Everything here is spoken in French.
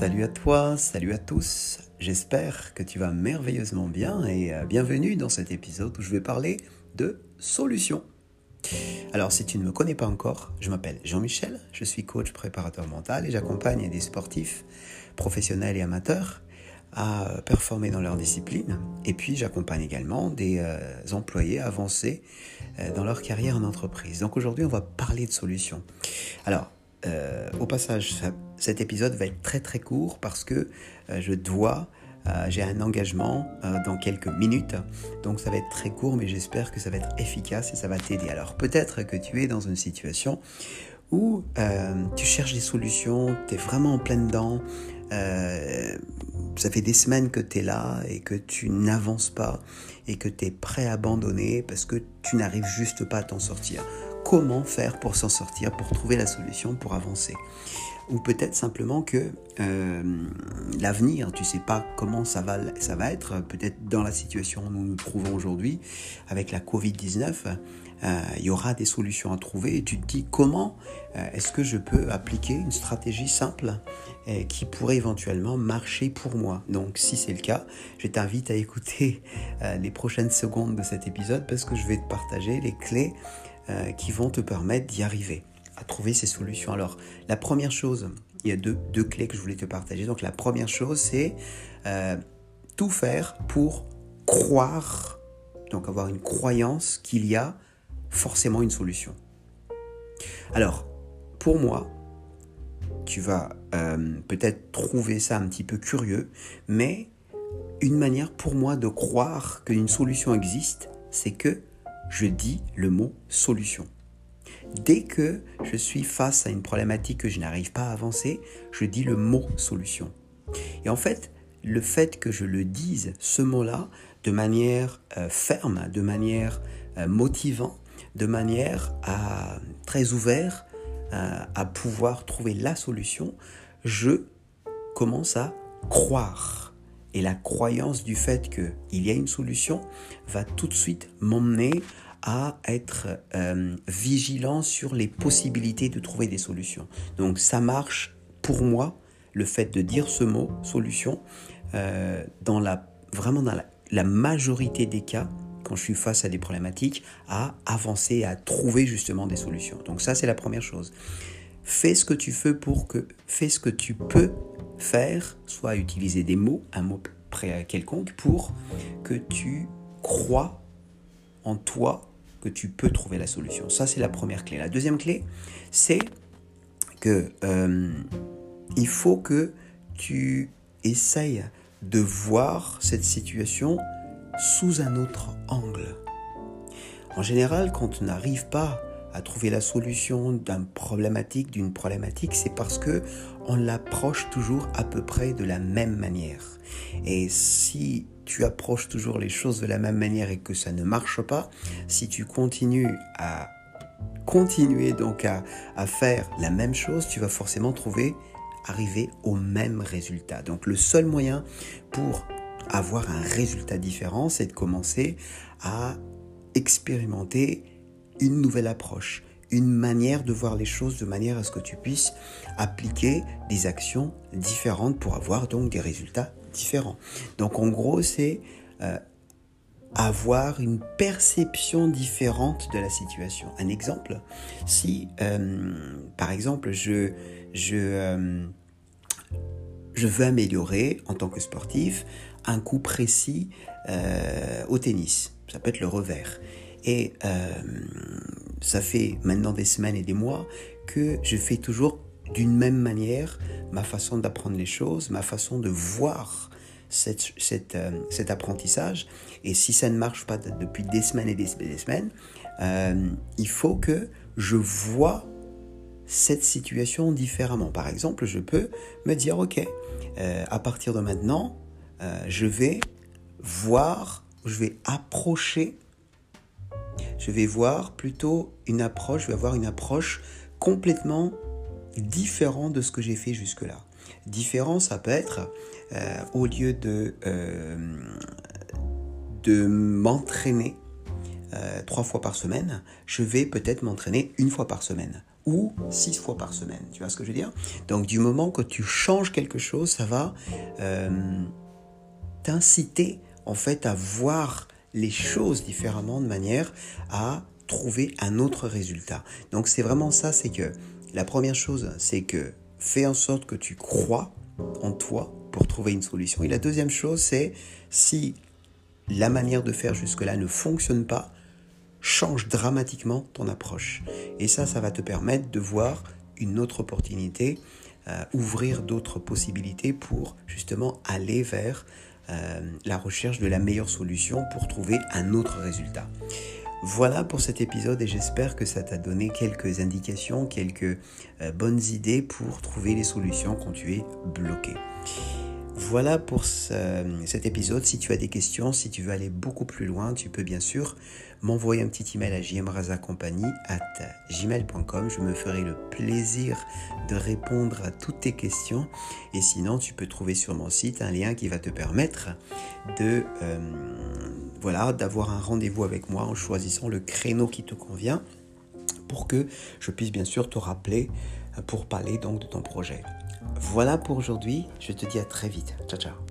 Salut à toi, salut à tous. J'espère que tu vas merveilleusement bien et euh, bienvenue dans cet épisode où je vais parler de solutions. Alors si tu ne me connais pas encore, je m'appelle Jean-Michel, je suis coach préparateur mental et j'accompagne des sportifs professionnels et amateurs à performer dans leur discipline. Et puis j'accompagne également des euh, employés à avancer euh, dans leur carrière en entreprise. Donc aujourd'hui on va parler de solutions. Alors euh, au passage, cet épisode va être très très court parce que je dois j'ai un engagement dans quelques minutes, donc ça va être très court, mais j'espère que ça va être efficace et ça va t'aider. Alors peut-être que tu es dans une situation où tu cherches des solutions, tu es vraiment en pleine dedans, ça fait des semaines que tu es là et que tu n'avances pas et que tu es prêt à abandonner parce que tu n'arrives juste pas à t'en sortir. Comment faire pour s'en sortir, pour trouver la solution, pour avancer. Ou peut-être simplement que euh, l'avenir, tu sais pas comment ça va, être, peut-être dans la situation où nous nous trouvons aujourd'hui avec la Covid-19, euh, il y aura des solutions à trouver. Et tu te dis comment euh, est-ce que je peux appliquer une stratégie simple qui pourrait éventuellement marcher pour moi? Donc si c'est le cas, je t'invite à écouter les prochaines secondes de cet épisode parce que je vais te partager les clés qui vont te permettre d'y arriver, à trouver ces solutions. Alors la première chose, il y a deux, clés que je voulais te partager. Donc la première chose, c'est tout faire pour croire, donc avoir une croyance qu'il y a forcément une solution. Alors, pour moi, tu vas euh, peut-être trouver ça un petit peu curieux, mais une manière pour moi de croire qu'une solution existe, c'est que je dis le mot solution. Dès que je suis face à une problématique que je n'arrive pas à avancer, je dis le mot solution. Et en fait, le fait que je le dise, ce mot-là, de manière euh, ferme, de manière euh, motivante, de manière très ouvert à, pouvoir trouver la solution, je commence à croire. Et la croyance du fait qu'il y a une solution va tout de suite m'emmener à être euh, vigilant sur les possibilités de trouver des solutions. Donc ça marche pour moi, le fait de dire ce mot, solution, euh, dans la, vraiment dans la majorité des cas, quand je suis face à des problématiques, à avancer, à trouver justement des solutions. Donc ça, c'est la première chose. Fais ce que tu veux pour que, fais ce que tu peux faire, soit utiliser des mots, un mot près quelconque, pour que tu crois en toi que tu peux trouver la solution. Ça, c'est la première clé. La deuxième clé, c'est que euh, il faut que tu essayes de voir cette situation sous un autre angle. En général, quand on n'arrive pas à trouver la solution d'une problématique, d'une problématique, c'est parce que on l'approche toujours à peu près de la même manière. Et si tu approches toujours les choses de la même manière et que ça ne marche pas, si tu continues à continuer donc à, à faire la même chose, tu vas forcément trouver arriver au même résultat. Donc le seul moyen pour avoir un résultat différent, c'est de commencer à expérimenter une nouvelle approche, une manière de voir les choses de manière à ce que tu puisses appliquer des actions différentes pour avoir donc des résultats différents. Donc en gros, c'est euh, avoir une perception différente de la situation. Un exemple, si euh, par exemple je, je, euh, je veux améliorer en tant que sportif un coup précis au tennis. Ça peut être le revers. Et ça fait maintenant des semaines et des mois que je fais toujours d'une même manière ma façon d'apprendre les choses, ma façon de voir euh, cet apprentissage. Et si ça ne marche pas depuis des semaines et des, semaines, il faut que je vois cette situation différemment. Par exemple, je peux me dire, OK, à partir de maintenant, euh, je vais voir, je vais approcher, je vais voir plutôt une approche, je vais avoir une approche complètement différente de ce que j'ai fait jusque-là. Différent, ça peut être, euh, au lieu de, euh, m'entraîner euh, trois fois par semaine, je vais peut-être m'entraîner une fois par semaine ou six fois par semaine. Tu vois ce que je veux dire? Donc du moment que tu changes quelque chose, ça va t'inciter en fait à voir les choses différemment de manière à trouver un autre résultat. Donc c'est vraiment ça, c'est que la première chose, c'est que fais en sorte que tu crois en toi pour trouver une solution. Et la deuxième chose, c'est si la manière de faire jusque-là ne fonctionne pas, change dramatiquement ton approche. Et ça, ça va te permettre de voir une autre opportunité, euh, ouvrir d'autres possibilités pour justement aller vers euh, la recherche de la meilleure solution pour trouver un autre résultat. Voilà pour cet épisode et j'espère que ça t'a donné quelques indications, quelques euh, bonnes idées pour trouver les solutions quand tu es bloqué. Voilà pour cet épisode. Si tu as des questions, si tu veux aller beaucoup plus loin, tu peux bien sûr m'envoyer un petit email à gmail.com. Je me ferai le plaisir de répondre à toutes tes questions. Et sinon, tu peux trouver sur mon site un lien qui va te permettre de euh, voilà d'avoir un rendez-vous avec moi en choisissant le créneau qui te convient pour que je puisse bien sûr te rappeler pour parler donc de ton projet. Voilà pour aujourd'hui. Je te dis à très vite. Ciao, ciao.